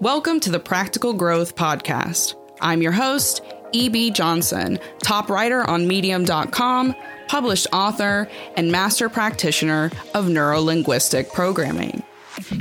Welcome to the Practical Growth Podcast. I'm your host, E.B. Johnson, top writer on Medium.com, published author, and master practitioner of neurolinguistic programming.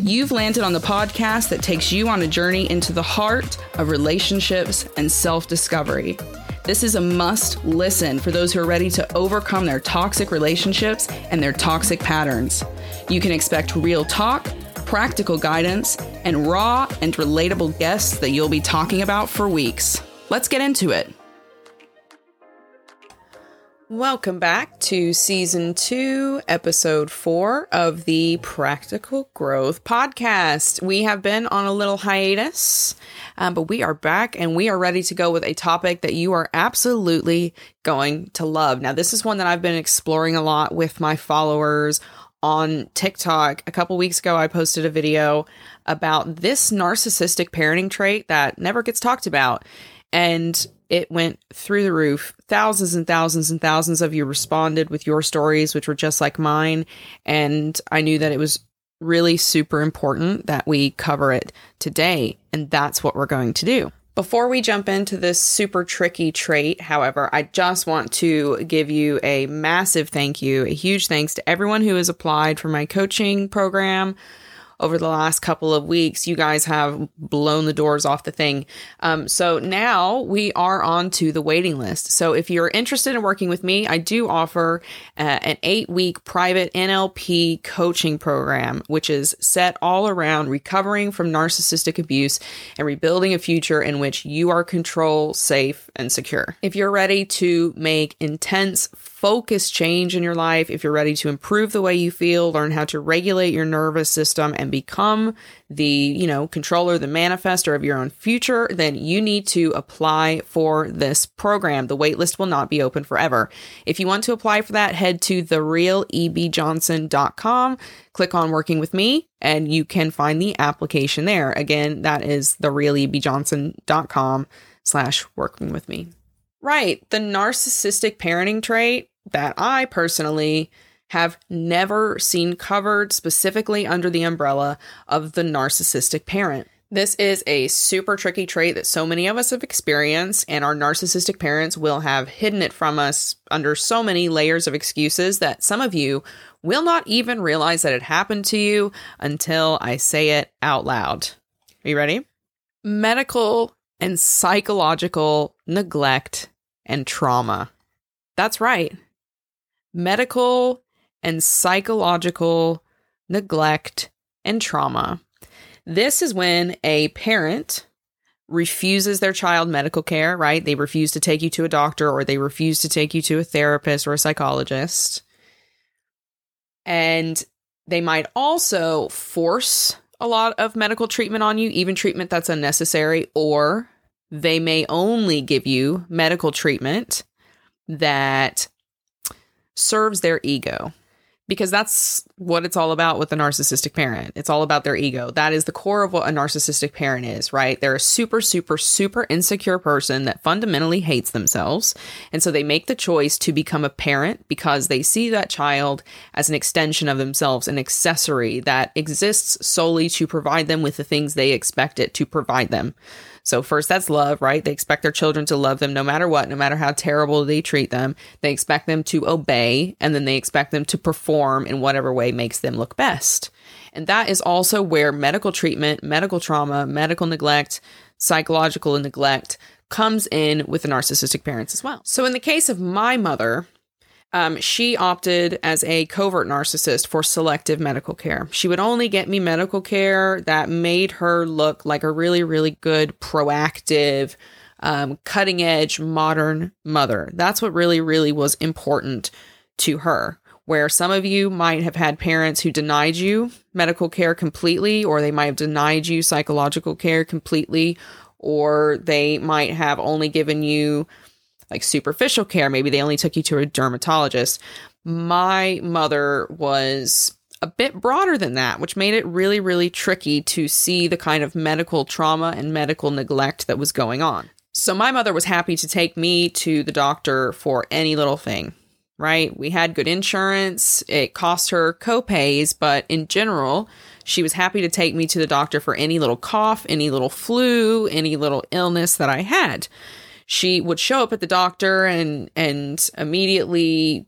You've landed on the podcast that takes you on a journey into the heart of relationships and self discovery. This is a must listen for those who are ready to overcome their toxic relationships and their toxic patterns. You can expect real talk practical guidance, and raw and relatable guests that you'll be talking about for weeks. Let's get into it. Welcome back to season two, episode four of the Practical Growth Podcast. We have been on a little hiatus, um, but we are back and we are ready to go with a topic that you are absolutely going to love. Now, this is one that I've been exploring a lot with my followers on TikTok a couple weeks ago, I posted a video about this narcissistic parenting trait that never gets talked about. And it went through the roof. Thousands and thousands and thousands of you responded with your stories, which were just like mine. And I knew that it was really super important that we cover it today. And that's what we're going to do. Before we jump into this super tricky trait, however, I just want to give you a massive thank you, a huge thanks to everyone who has applied for my coaching program over the last couple of weeks. You guys have blown the doors off the thing. Um, so now we are on to the waiting list. So if you're interested in working with me, I do offer uh, an eight week private NLP coaching program, which is set all around recovering from narcissistic abuse and rebuilding a future in which you are control, safe, and secure. If you're ready to make intense, focus change in your life, if you're ready to improve the way you feel, learn how to regulate your nervous system and become the, you know, controller, the manifester of your own future, then you need to apply for this program. The waitlist will not be open forever. If you want to apply for that, head to therealebjohnson.com, click on working with me, and you can find the application there. Again, that is therealebjohnson.com slash working with me. Right. The narcissistic parenting trait that I personally have never seen covered specifically under the umbrella of the narcissistic parent. This is a super tricky trait that so many of us have experienced, and our narcissistic parents will have hidden it from us under so many layers of excuses that some of you will not even realize that it happened to you until I say it out loud. Are you ready? Medical and psychological neglect and trauma. That's right. Medical and psychological neglect and trauma. This is when a parent refuses their child medical care, right? They refuse to take you to a doctor or they refuse to take you to a therapist or a psychologist. And they might also force a lot of medical treatment on you, even treatment that's unnecessary, or they may only give you medical treatment that serves their ego because that's what it's all about with a narcissistic parent. It's all about their ego. That is the core of what a narcissistic parent is, right? They're a super, super, super insecure person that fundamentally hates themselves. And so they make the choice to become a parent because they see that child as an extension of themselves, an accessory that exists solely to provide them with the things they expect it to provide them. So, first, that's love, right? They expect their children to love them no matter what, no matter how terrible they treat them. They expect them to obey, and then they expect them to perform in whatever way makes them look best. And that is also where medical treatment, medical trauma, medical neglect, psychological neglect comes in with the narcissistic parents as well. So, in the case of my mother, um, she opted as a covert narcissist for selective medical care. She would only get me medical care that made her look like a really, really good, proactive, um, cutting edge, modern mother. That's what really, really was important to her. Where some of you might have had parents who denied you medical care completely, or they might have denied you psychological care completely, or they might have only given you like superficial care. Maybe they only took you to a dermatologist. My mother was a bit broader than that, which made it really, really tricky to see the kind of medical trauma and medical neglect that was going on. So, my mother was happy to take me to the doctor for any little thing, right? We had good insurance, it cost her copays, but in general, She was happy to take me to the doctor for any little cough, any little flu, any little illness that I had. She would show up at the doctor and and immediately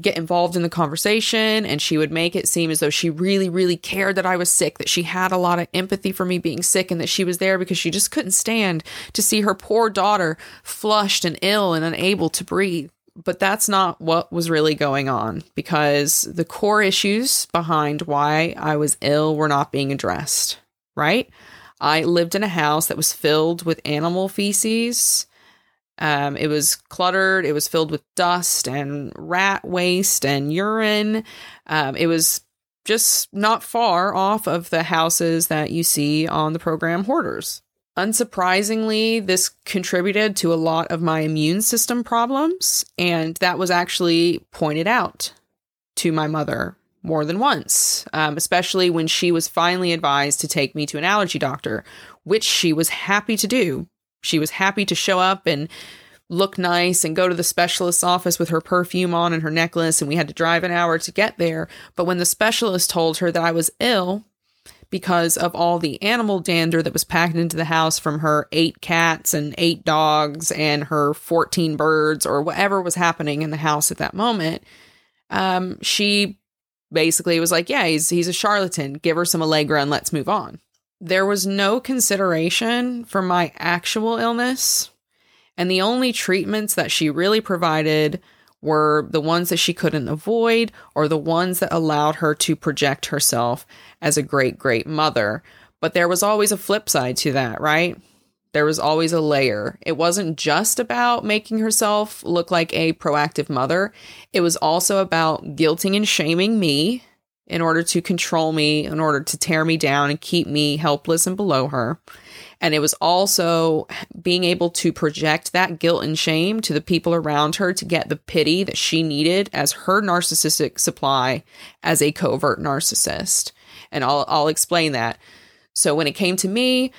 get involved in the conversation and she would make it seem as though she really really cared that I was sick that she had a lot of empathy for me being sick and that she was there because she just couldn't stand to see her poor daughter flushed and ill and unable to breathe. But that's not what was really going on because the core issues behind why I was ill were not being addressed right? I lived in a house that was filled with animal feces um, it was cluttered. It was filled with dust and rat waste and urine. Um, it was just not far off of the houses that you see on the program Hoarders. Unsurprisingly, this contributed to a lot of my immune system problems, and that was actually pointed out to my mother more than once, um, especially when she was finally advised to take me to an allergy doctor, which she was happy to do she was happy to show up and look nice and go to the specialist's office with her perfume on and her necklace, and we had to drive an hour to get there. But when the specialist told her that I was ill because of all the animal dander that was packed into the house from her eight cats and eight dogs and her 14 birds or whatever was happening in the house at that moment, um, she basically was like, Yeah, he's, he's a charlatan. Give her some Allegra and let's move on. There was no consideration for my actual illness, and the only treatments that she really provided were the ones that she couldn't avoid or the ones that allowed her to project herself as a great, great mother. But there was always a flip side to that, right? There was always a layer. It wasn't just about making herself look like a proactive mother, it was also about guilting and shaming me in order to control me, in order to tear me down and keep me helpless and below her. And it was also being able to project that guilt and shame to the people around her to get the pity that she needed as her narcissistic supply as a covert narcissist. And I'll, I'll explain that. So when it came to me,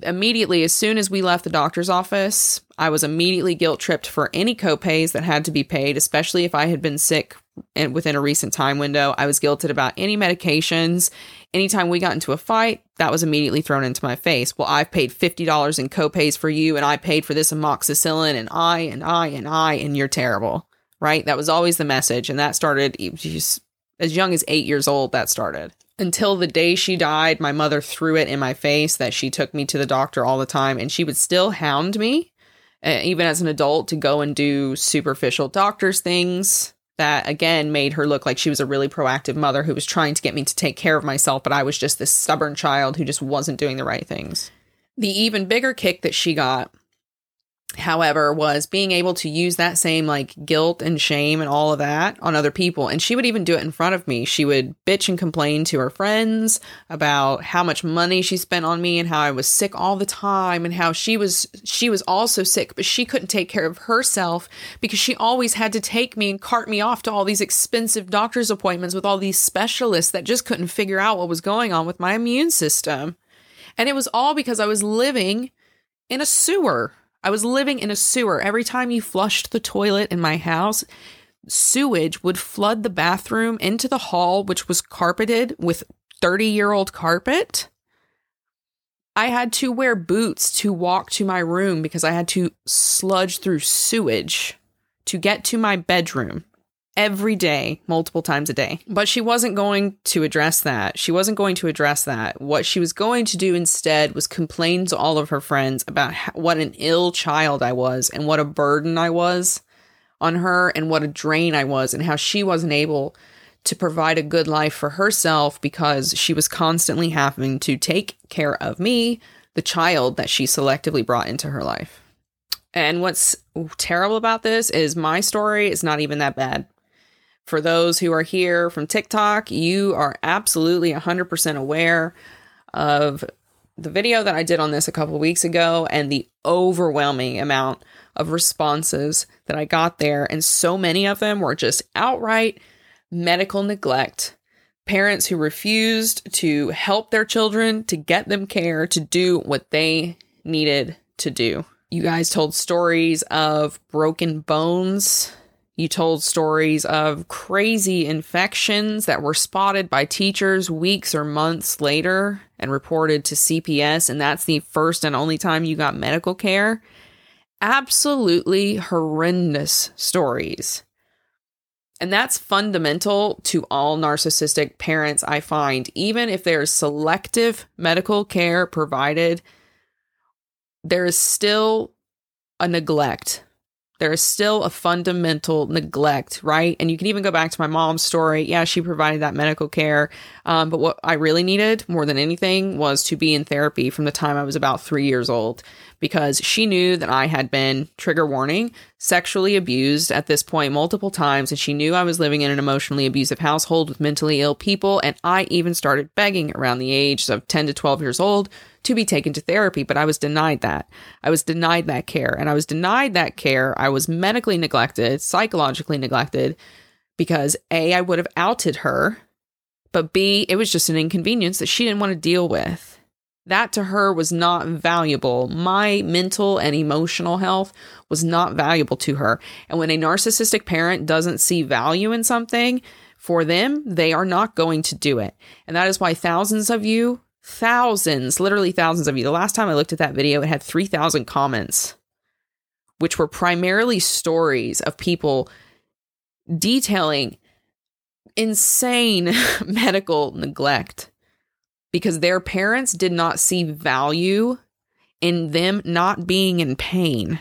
immediately, as soon as we left the doctor's office, I was immediately guilt tripped for any copays that had to be paid, especially if I had been sick and within a recent time window. I was guilted about any medications. Anytime we got into a fight, that was immediately thrown into my face. Well, I've paid $50 in copays for you, and I paid for this amoxicillin, and I, and I, and I, and you're terrible, right? That was always the message. And that started as young as eight years old, that started. Until the day she died, my mother threw it in my face that she took me to the doctor all the time, and she would still hound me, uh, even as an adult, to go and do superficial doctor's things that again made her look like she was a really proactive mother who was trying to get me to take care of myself, but I was just this stubborn child who just wasn't doing the right things. The even bigger kick that she got however, was being able to use that same like guilt and shame and all of that on other people. And she would even do it in front of me. She would bitch and complain to her friends about how much money she spent on me and how I was sick all the time and how she was she was also sick, but she couldn't take care of herself because she always had to take me and cart me off to all these expensive doctor's appointments with all these specialists that just couldn't figure out what was going on with my immune system. And it was all because I was living in a sewer. I was living in a sewer. Every time you flushed the toilet in my house, sewage would flood the bathroom into the hall, which was carpeted with 30 year old carpet. I had to wear boots to walk to my room because I had to sludge through sewage to get to my bedroom every day, multiple times a day. But she wasn't going to address that. She wasn't going to address that. What she was going to do instead was complain to all of her friends about what an ill child I was and what a burden I was on her and what a drain I was and how she wasn't able to provide a good life for herself because she was constantly having to take care of me, the child that she selectively brought into her life. And what's terrible about this is my story is not even that bad. For those who are here from TikTok, you are absolutely 100% aware of the video that I did on this a couple weeks ago and the overwhelming amount of responses that I got there. And so many of them were just outright medical neglect. Parents who refused to help their children, to get them care, to do what they needed to do. You guys told stories of broken bones You told stories of crazy infections that were spotted by teachers weeks or months later and reported to CPS, and that's the first and only time you got medical care. Absolutely horrendous stories. And that's fundamental to all narcissistic parents, I find. Even if there's selective medical care provided, there is still a neglect there is still a fundamental neglect, right? And you can even go back to my mom's story. Yeah, she provided that medical care. Um, but what I really needed more than anything was to be in therapy from the time I was about three years old because she knew that I had been, trigger warning, sexually abused at this point multiple times. And she knew I was living in an emotionally abusive household with mentally ill people. And I even started begging around the age of 10 to 12 years old to be taken to therapy, but I was denied that. I was denied that care. And I was denied that care. I was medically neglected, psychologically neglected, because A, I would have outed her, but B, it was just an inconvenience that she didn't want to deal with. That to her was not valuable. My mental and emotional health was not valuable to her. And when a narcissistic parent doesn't see value in something, for them, they are not going to do it. And that is why thousands of you thousands, literally thousands of you. The last time I looked at that video, it had 3,000 comments, which were primarily stories of people detailing insane medical neglect because their parents did not see value in them not being in pain,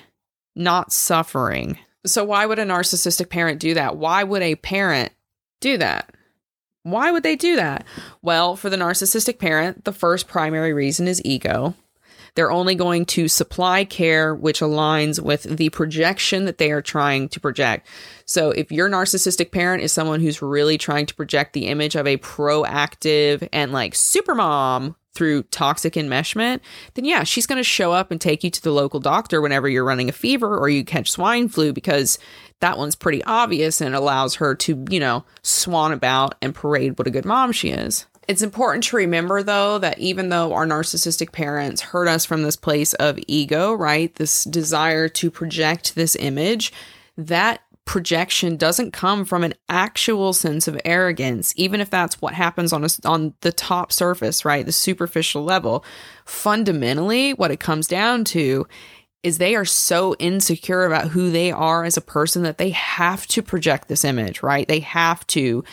not suffering. So, why would a narcissistic parent do that? Why would a parent do that? Why would they do that? Well, for the narcissistic parent, the first primary reason is ego. They're only going to supply care which aligns with the projection that they are trying to project. So, if your narcissistic parent is someone who's really trying to project the image of a proactive and like super mom through toxic enmeshment, then yeah, she's going to show up and take you to the local doctor whenever you're running a fever or you catch swine flu because that one's pretty obvious and allows her to, you know, swan about and parade what a good mom she is. It's important to remember, though, that even though our narcissistic parents hurt us from this place of ego, right? This desire to project this image, that projection doesn't come from an actual sense of arrogance, even if that's what happens on a, on the top surface, right? The superficial level. Fundamentally, what it comes down to is they are so insecure about who they are as a person that they have to project this image, right? They have to.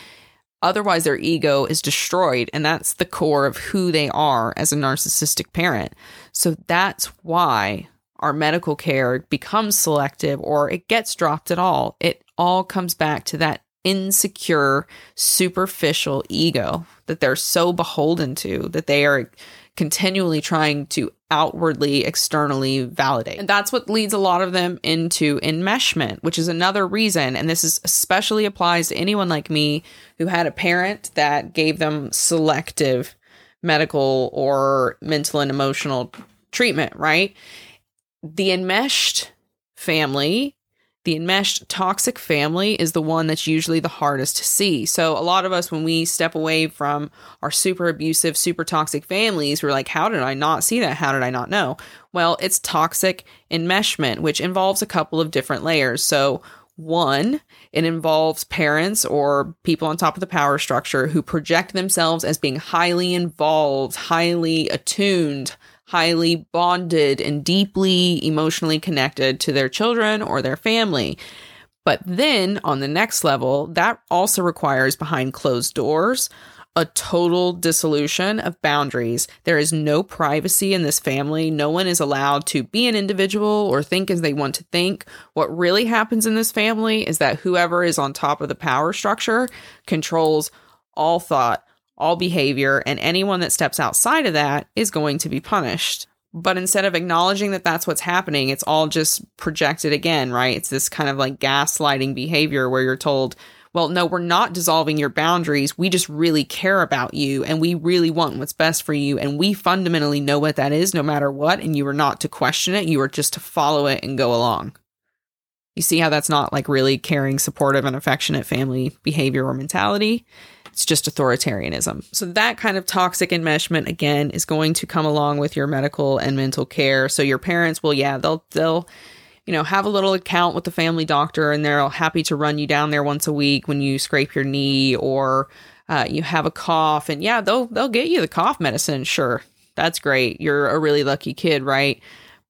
Otherwise, their ego is destroyed. And that's the core of who they are as a narcissistic parent. So that's why our medical care becomes selective or it gets dropped at all. It all comes back to that insecure, superficial ego that they're so beholden to that they are continually trying to outwardly, externally validate. And that's what leads a lot of them into enmeshment, which is another reason. And this is especially applies to anyone like me who had a parent that gave them selective medical or mental and emotional treatment, right? The enmeshed family the enmeshed toxic family is the one that's usually the hardest to see. So, a lot of us, when we step away from our super abusive, super toxic families, we're like, how did I not see that? How did I not know? Well, it's toxic enmeshment, which involves a couple of different layers. So, one, it involves parents or people on top of the power structure who project themselves as being highly involved, highly attuned, highly bonded and deeply emotionally connected to their children or their family. But then on the next level, that also requires behind closed doors a total dissolution of boundaries. There is no privacy in this family. No one is allowed to be an individual or think as they want to think. What really happens in this family is that whoever is on top of the power structure controls all thought, all behavior, and anyone that steps outside of that is going to be punished. But instead of acknowledging that that's what's happening, it's all just projected again, right? It's this kind of like gaslighting behavior where you're told, well, no, we're not dissolving your boundaries. We just really care about you and we really want what's best for you. And we fundamentally know what that is no matter what. And you are not to question it. You are just to follow it and go along. You see how that's not like really caring, supportive, and affectionate family behavior or mentality? It's just authoritarianism. So that kind of toxic enmeshment again is going to come along with your medical and mental care. So your parents will, yeah, they'll they'll you know, have a little account with the family doctor and they're happy to run you down there once a week when you scrape your knee or uh, you have a cough and yeah, they'll they'll get you the cough medicine. Sure, that's great. You're a really lucky kid, right?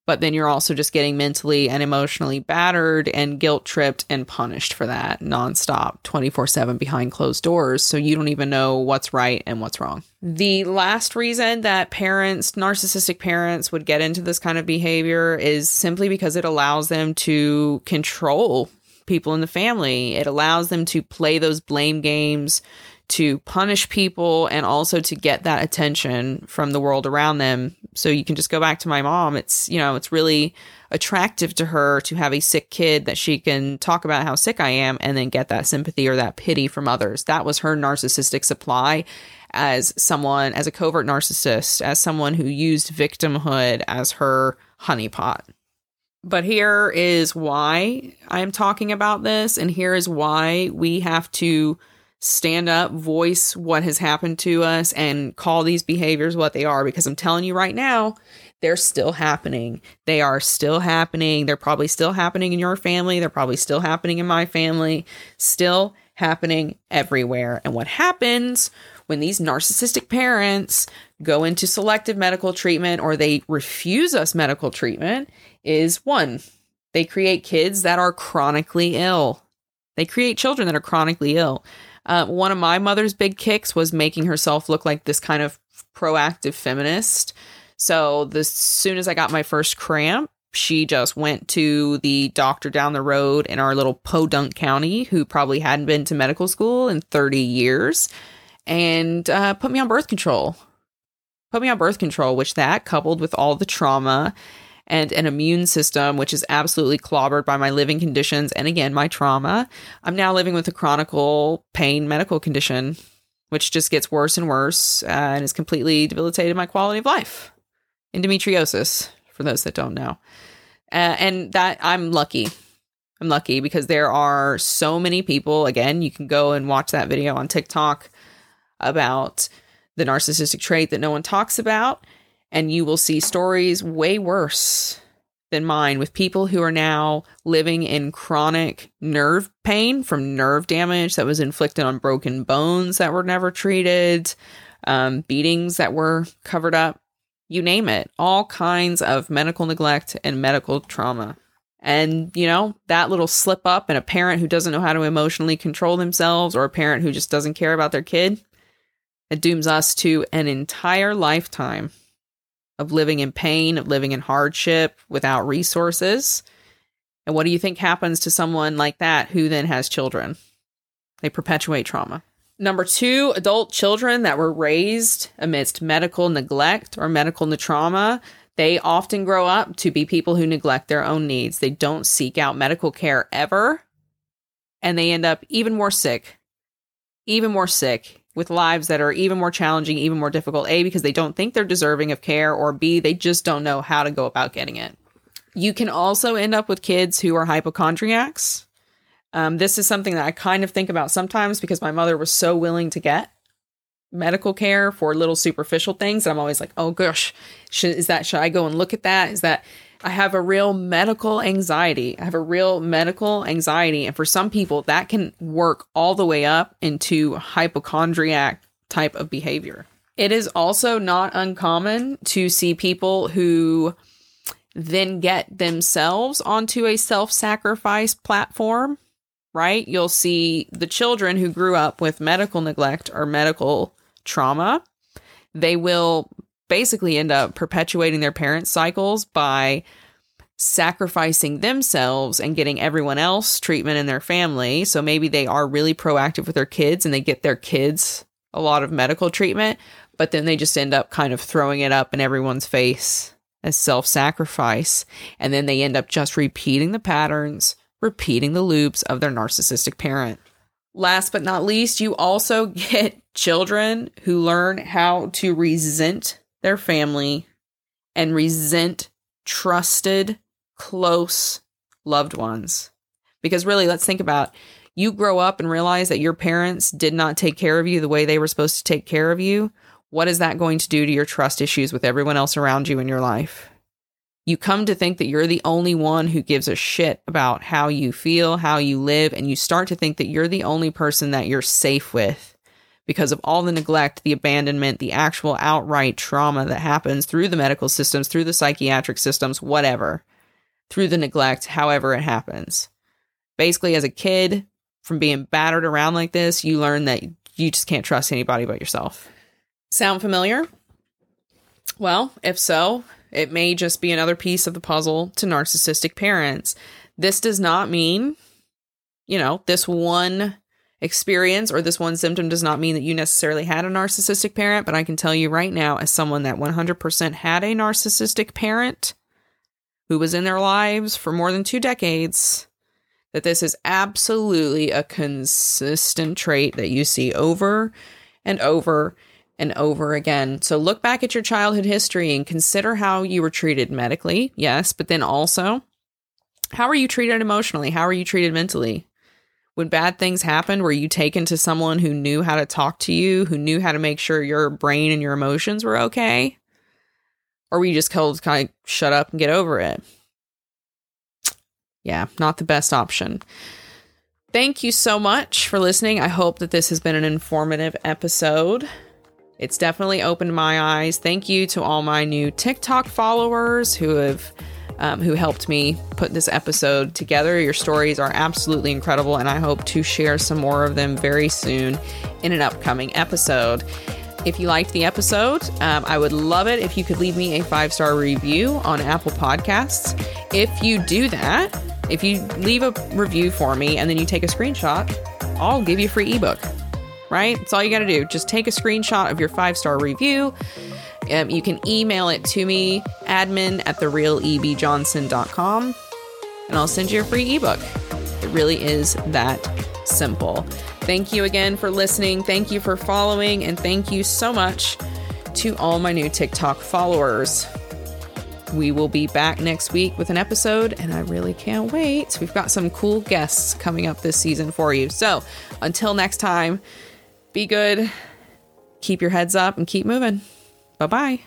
But then you're also just getting mentally and emotionally battered and guilt tripped and punished for that nonstop 24 7 behind closed doors. So you don't even know what's right and what's wrong. The last reason that parents, narcissistic parents, would get into this kind of behavior is simply because it allows them to control people in the family. It allows them to play those blame games, to punish people and also to get that attention from the world around them. So you can just go back to my mom. It's, you know, it's really attractive to her to have a sick kid that she can talk about how sick I am and then get that sympathy or that pity from others. That was her narcissistic supply as someone, as a covert narcissist, as someone who used victimhood as her honeypot. But here is why I'm talking about this, and here is why we have to stand up, voice what has happened to us, and call these behaviors what they are. Because I'm telling you right now, they're still happening. They are still happening. They're probably still happening in your family. They're probably still happening in my family, still happening everywhere. And what happens when these narcissistic parents go into selective medical treatment or they refuse us medical treatment is one, they create kids that are chronically ill. They create children that are chronically ill. Uh, one of my mother's big kicks was making herself look like this kind of proactive feminist. So, as soon as I got my first cramp, she just went to the doctor down the road in our little Podunk County, who probably hadn't been to medical school in 30 years, and uh, put me on birth control. Put me on birth control, which that coupled with all the trauma and an immune system which is absolutely clobbered by my living conditions and again my trauma. I'm now living with a chronic pain medical condition, which just gets worse and worse uh, and has completely debilitated my quality of life. Endometriosis, for those that don't know. Uh, and that I'm lucky. I'm lucky because there are so many people. Again, you can go and watch that video on TikTok about the narcissistic trait that no one talks about and you will see stories way worse than mine with people who are now living in chronic nerve pain from nerve damage that was inflicted on broken bones that were never treated, um, beatings that were covered up, you name it, all kinds of medical neglect and medical trauma. And, you know, that little slip up and a parent who doesn't know how to emotionally control themselves or a parent who just doesn't care about their kid, it dooms us to an entire lifetime of living in pain, of living in hardship without resources. And what do you think happens to someone like that who then has children? They perpetuate trauma. Number two, adult children that were raised amidst medical neglect or medical trauma, they often grow up to be people who neglect their own needs. They don't seek out medical care ever, and they end up even more sick, even more sick, with lives that are even more challenging, even more difficult. A, because they don't think they're deserving of care, or B, they just don't know how to go about getting it. You can also end up with kids who are hypochondriacs. Um, this is something that I kind of think about sometimes because my mother was so willing to get medical care for little superficial things. I'm always like, oh gosh, should, is that, should I go and look at that? Is that, I have a real medical anxiety. I have a real medical anxiety. And for some people, that can work all the way up into hypochondriac type of behavior. It is also not uncommon to see people who then get themselves onto a self sacrifice platform, right? You'll see the children who grew up with medical neglect or medical trauma. They will basically end up perpetuating their parents' cycles by sacrificing themselves and getting everyone else treatment in their family. So maybe they are really proactive with their kids and they get their kids a lot of medical treatment, but then they just end up kind of throwing it up in everyone's face as self sacrifice. And then they end up just repeating the patterns, repeating the loops of their narcissistic parent. Last but not least, you also get children who learn how to resent their family and resent trusted, close loved ones. Because really, let's think about you grow up and realize that your parents did not take care of you the way they were supposed to take care of you. What is that going to do to your trust issues with everyone else around you in your life? You come to think that you're the only one who gives a shit about how you feel, how you live, and you start to think that you're the only person that you're safe with because of all the neglect, the abandonment, the actual outright trauma that happens through the medical systems, through the psychiatric systems, whatever, through the neglect, however it happens. Basically, as a kid, from being battered around like this, you learn that you just can't trust anybody but yourself. Sound familiar? Well, if so, it may just be another piece of the puzzle to narcissistic parents. This does not mean, you know, this one experience or this one symptom does not mean that you necessarily had a narcissistic parent, but I can tell you right now, as someone that 100% had a narcissistic parent who was in their lives for more than two decades, that this is absolutely a consistent trait that you see over and over and over again. So look back at your childhood history and consider how you were treated medically, yes, but then also how are you treated emotionally? How are you treated mentally? When bad things happened, were you taken to someone who knew how to talk to you, who knew how to make sure your brain and your emotions were okay? Or were you just told to kind of shut up and get over it? Yeah, not the best option. Thank you so much for listening. I hope that this has been an informative episode. It's definitely opened my eyes. Thank you to all my new TikTok followers who have um, who helped me put this episode together. Your stories are absolutely incredible, and I hope to share some more of them very soon in an upcoming episode. If you liked the episode, um, I would love it if you could leave me a five star review on Apple Podcasts. If you do that, if you leave a review for me and then you take a screenshot, I'll give you a free ebook. Right? That's all you got to do. Just take a screenshot of your five star review um, you can email it to me, admin at therealebjohnson.com, and I'll send you a free ebook. It really is that simple. Thank you again for listening. Thank you for following. And thank you so much to all my new TikTok followers. We will be back next week with an episode, and I really can't wait. We've got some cool guests coming up this season for you. So until next time, be good, keep your heads up, and keep moving. Bye bye.